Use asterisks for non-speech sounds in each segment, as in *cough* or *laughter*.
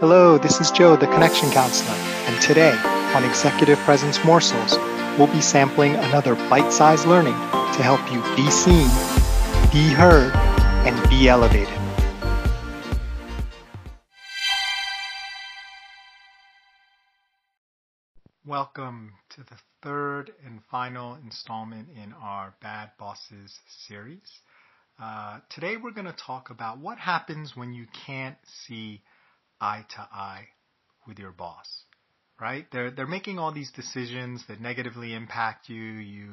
Hello, this is Joe, the Connection Counselor, and today on Executive Presence Morsels, we'll be sampling another bite sized learning to help you be seen, be heard, and be elevated. Welcome to the third and final installment in our Bad Bosses series. Uh, today we're going to talk about what happens when you can't see eye to eye with your boss. Right? They're they're making all these decisions that negatively impact you. You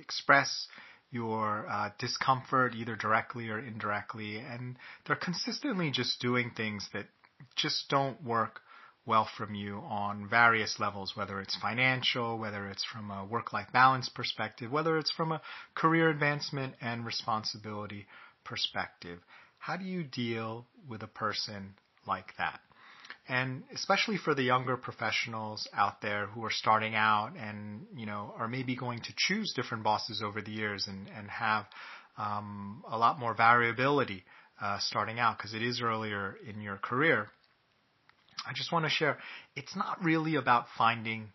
express your uh, discomfort either directly or indirectly, and they're consistently just doing things that just don't work well from you on various levels, whether it's financial, whether it's from a work-life balance perspective, whether it's from a career advancement and responsibility perspective. How do you deal with a person like that? And especially for the younger professionals out there who are starting out and, you know, are maybe going to choose different bosses over the years and, and have um, a lot more variability uh, starting out because it is earlier in your career I just want to share it's not really about finding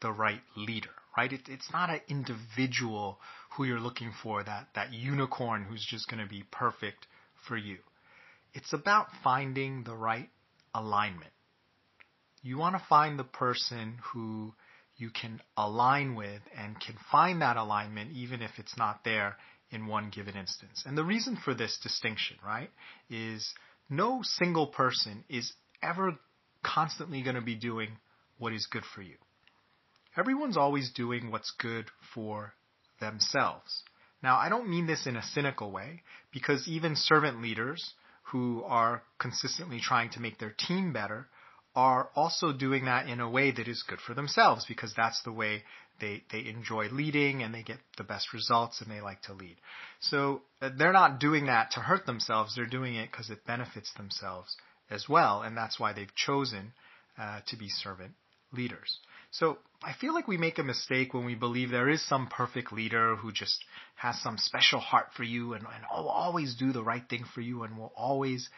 the right leader, right? It, it's not an individual who you're looking for, that, that unicorn who's just going to be perfect for you. It's about finding the right alignment. You want to find the person who you can align with and can find that alignment even if it's not there in one given instance. And the reason for this distinction, right, is no single person is ever constantly going to be doing what is good for you. Everyone's always doing what's good for themselves. Now, I don't mean this in a cynical way, because even servant leaders who are consistently trying to make their team better are also doing that in a way that is good for themselves, because that's the way they, they enjoy leading and they get the best results and they like to lead. So uh, they're not doing that to hurt themselves, they're doing it because it benefits themselves as well, and that's why they've chosen uh, to be servant leaders. So I feel like we make a mistake when we believe there is some perfect leader who just has some special heart for you and, and will always do the right thing for you and will always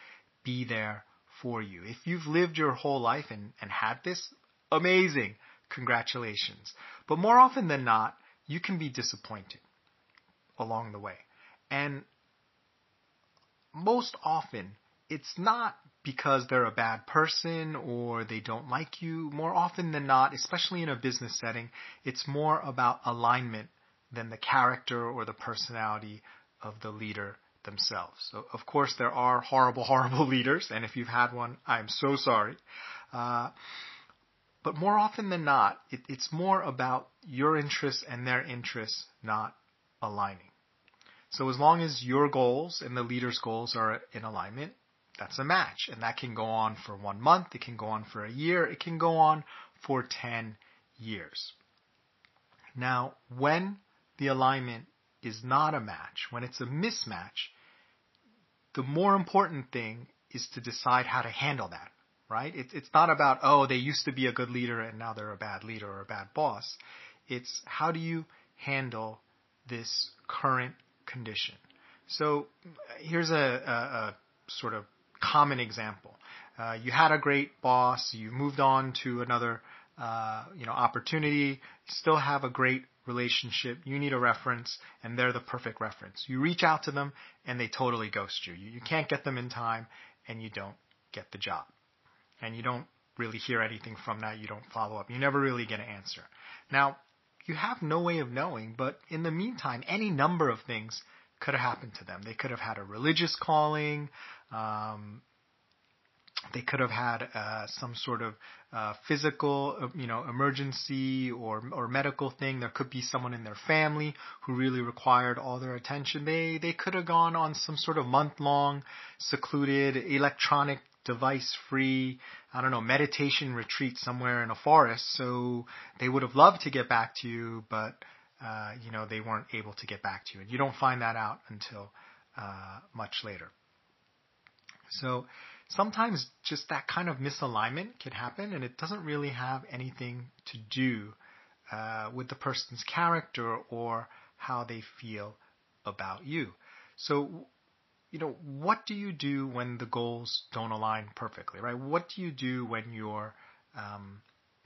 be there for you. If you've lived your whole life and, and had this, amazing. Congratulations. But more often than not, you can be disappointed along the way. And most often, it's not because they're a bad person or they don't like you. More often than not, especially in a business setting, it's more about alignment than the character or the personality of the leader themselves. So, of course, there are horrible, *laughs* horrible leaders, and if you've had one, I'm so sorry. Uh, but more often than not, it, it's more about your interests and their interests not aligning. So as long as your goals and the leader's goals are in alignment, that's a match. And that can go on for one month, it can go on for a year, it can go on for 10 years. Now, when the alignment is not a match, when it's a mismatch, the more important thing is to decide how to handle that, right? It, it's not about, oh, they used to be a good leader and now they're a bad leader or a bad boss. It's how do you handle this current condition? So here's a, a, a sort of common example. Uh, you had a great boss, you moved on to another, uh, you know, opportunity, still have a great relationship, you need a reference, and they're the perfect reference. You reach out to them, and they totally ghost you. You, you can't get them in time, and you don't get the job. And you don't really hear anything from that, you don't follow up, you never really get an answer. Now, you have no way of knowing, but in the meantime, any number of things could have happened to them. They could have had a religious calling. Um, they could have had uh, some sort of uh, physical, uh, you know, emergency or or medical thing. There could be someone in their family who really required all their attention. They they could have gone on some sort of month long, secluded, electronic device free, I don't know, meditation retreat somewhere in a forest. So they would have loved to get back to you, but uh, you know, they weren't able to get back to you. And you don't find that out until uh, much later. So sometimes just that kind of misalignment can happen, and it doesn't really have anything to do uh, with the person's character or how they feel about you. So you know, what do you do when the goals don't align perfectly, right? What do you do when you're um,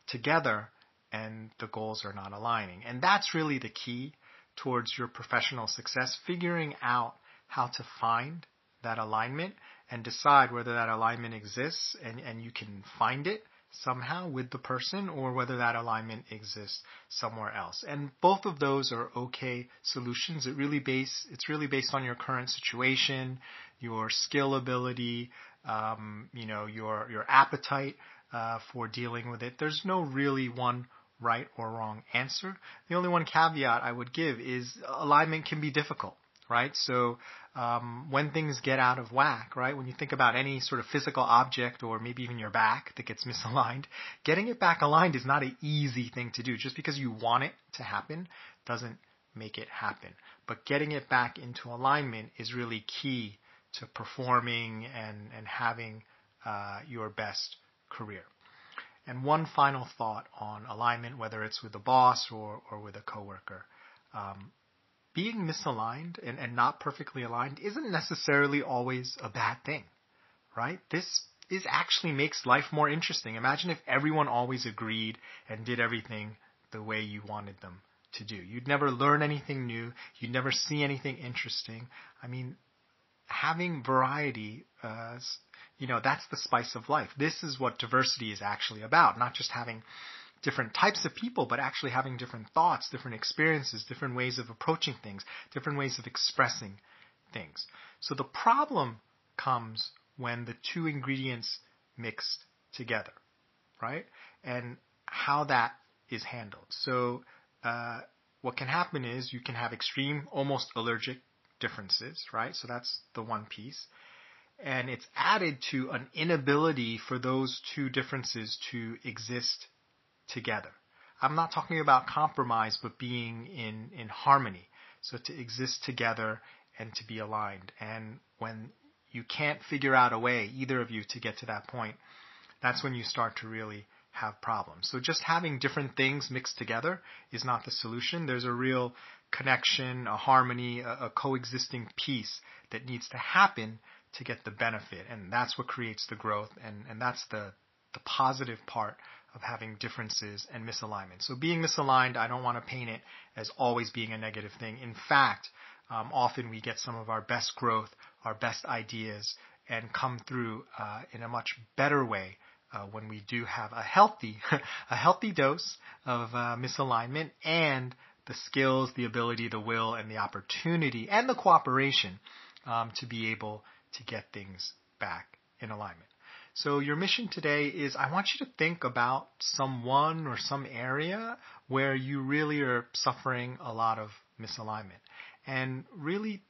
together and the goals are not aligning? And that's really the key towards your professional success, figuring out how to find that alignment and decide whether that alignment exists and, and you can find it somehow with the person or whether that alignment exists somewhere else. And both of those are okay solutions. It really base, it's really based on your current situation, your skill ability, um, you know, your, your appetite, uh, for dealing with it. There's no really one right or wrong answer. The only one caveat I would give is alignment can be difficult right? So um, when things get out of whack, right? When you think about any sort of physical object or maybe even your back that gets *laughs* misaligned, getting it back aligned is not an easy thing to do. Just because you want it to happen doesn't make it happen. But getting it back into alignment is really key to performing and, and having uh, your best career. And one final thought on alignment, whether it's with the boss or, or with a coworker. Um, being misaligned and, and not perfectly aligned isn't necessarily always a bad thing, right? This is actually makes life more interesting. Imagine if everyone always agreed and did everything the way you wanted them to do. You'd never learn anything new. You'd never see anything interesting. I mean, having variety, uh, you know, that's the spice of life. This is what diversity is actually about, not just having different types of people, but actually having different thoughts, different experiences, different ways of approaching things, different ways of expressing things. So the problem comes when the two ingredients mixed together, right? And how that is handled. So uh, what can happen is you can have extreme, almost allergic differences, right? So that's the one piece. And it's added to an inability for those two differences to exist together. I'm not talking about compromise, but being in, in harmony. So to exist together and to be aligned. And when you can't figure out a way, either of you, to get to that point, that's when you start to really have problems. So just having different things mixed together is not the solution. There's a real connection, a harmony, a, a coexisting peace that needs to happen to get the benefit. And that's what creates the growth. And, and that's the, the positive part of having differences and misalignment. So being misaligned, I don't want to paint it as always being a negative thing. In fact, um, often we get some of our best growth, our best ideas, and come through uh, in a much better way uh, when we do have a healthy, *laughs* a healthy dose of uh, misalignment and the skills, the ability, the will, and the opportunity and the cooperation um, to be able to get things back in alignment. So your mission today is I want you to think about someone or some area where you really are suffering a lot of misalignment and really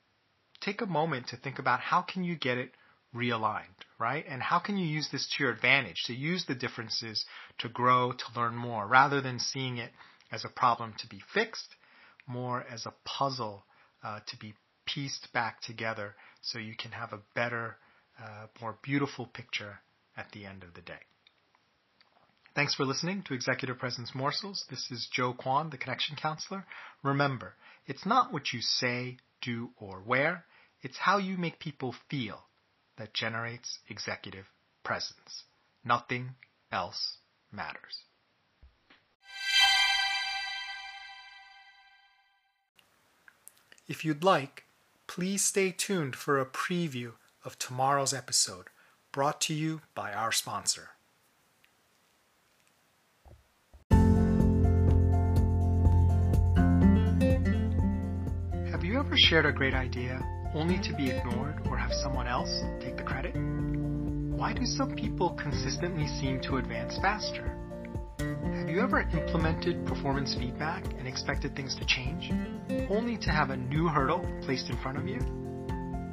take a moment to think about how can you get it realigned, right? And how can you use this to your advantage, to use the differences to grow, to learn more, rather than seeing it as a problem to be fixed, more as a puzzle uh, to be pieced back together so you can have a better, uh, more beautiful picture at the end of the day. Thanks for listening to Executive Presence Morsels. This is Joe Kwan, the Connection Counselor. Remember, it's not what you say, do, or wear, it's how you make people feel that generates executive presence. Nothing else matters. If you'd like, please stay tuned for a preview of tomorrow's episode brought to you by our sponsor. Have you ever shared a great idea only to be ignored or have someone else take the credit? Why do some people consistently seem to advance faster? Have you ever implemented performance feedback and expected things to change, only to have a new hurdle placed in front of you?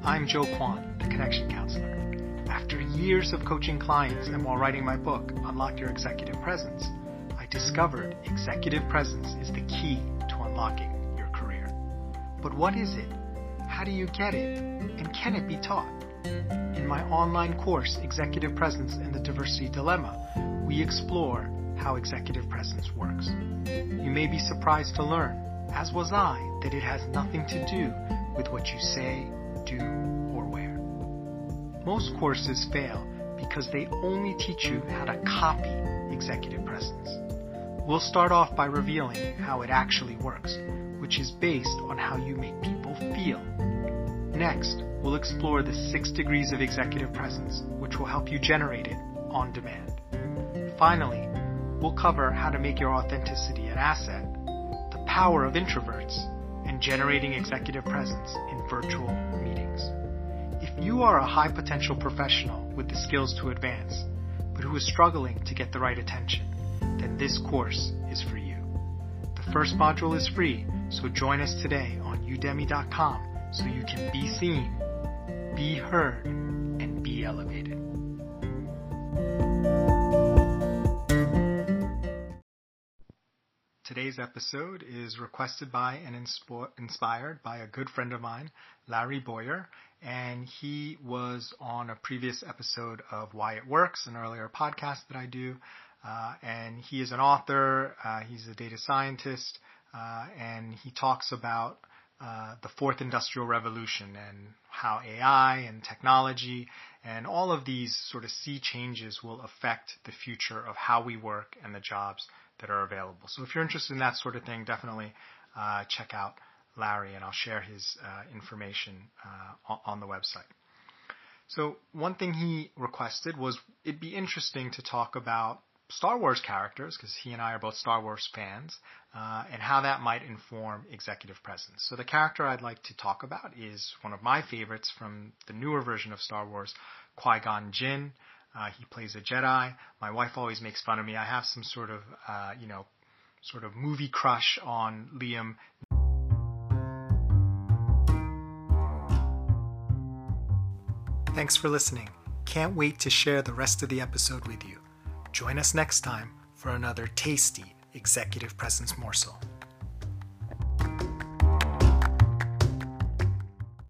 I'm Joe Kwan, the Connection Counselor. After years of coaching clients and while writing my book, Unlock Your Executive Presence, I discovered executive presence is the key to unlocking your career. But what is it? How do you get it? And can it be taught? In my online course, Executive Presence and the Diversity Dilemma, we explore how executive presence works. You may be surprised to learn, as was I, that it has nothing to do with what you say, do, or wear. Most courses fail because they only teach you how to copy executive presence. We'll start off by revealing how it actually works, which is based on how you make people feel. Next, we'll explore the six degrees of executive presence, which will help you generate it on demand. Finally, we'll cover how to make your authenticity an asset, the power of introverts, and generating executive presence in virtual meetings. If you are a high potential professional with the skills to advance, but who is struggling to get the right attention, then this course is for you. The first module is free, so join us today on udemy.com so you can be seen, be heard, and be elevated. Today's episode is requested by and inspired by a good friend of mine, Larry Boyer, and he was on a previous episode of Why It Works, an earlier podcast that I do. Uh, and he is an author, uh, he's a data scientist, uh, and he talks about uh, the fourth industrial revolution and how AI and technology and all of these sort of sea changes will affect the future of how we work and the jobs that are available. So if you're interested in that sort of thing, definitely uh, check out Larry, and I'll share his uh, information uh, on the website. So one thing he requested was it'd be interesting to talk about Star Wars characters, because he and I are both Star Wars fans, uh, and how that might inform executive presence. So the character I'd like to talk about is one of my favorites from the newer version of Star Wars, Qui-Gon Jinn. Uh, he plays a Jedi. My wife always makes fun of me. I have some sort of, uh, you know, sort of movie crush on Liam. Thanks for listening. Can't wait to share the rest of the episode with you. Join us next time for another tasty executive presence morsel.